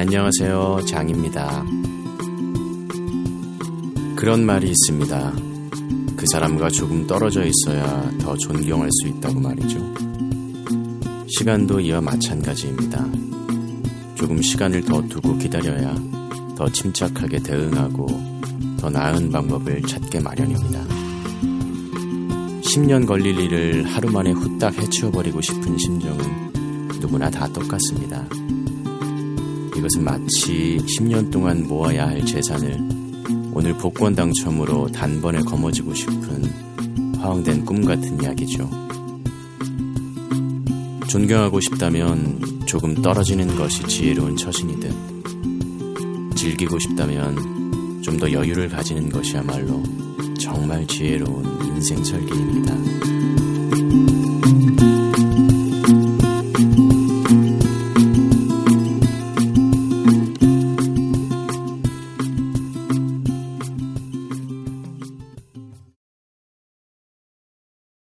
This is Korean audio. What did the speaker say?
안녕하세요. 장입니다. 그런 말이 있습니다. 그 사람과 조금 떨어져 있어야 더 존경할 수 있다고 말이죠. 시간도 이와 마찬가지입니다. 조금 시간을 더 두고 기다려야 더 침착하게 대응하고 더 나은 방법을 찾게 마련입니다. 10년 걸릴 일을 하루 만에 후딱 해치워버리고 싶은 심정은 누구나 다 똑같습니다. 이것은 마치 10년 동안 모아야 할 재산을 오늘 복권 당첨으로 단번에 거머쥐고 싶은 허황된 꿈 같은 이야기죠. 존경하고 싶다면 조금 떨어지는 것이 지혜로운 처신이듯 즐기고 싶다면 좀 더 여유를 가지는 것이야말로 정말 지혜로운 인생 설계입니다.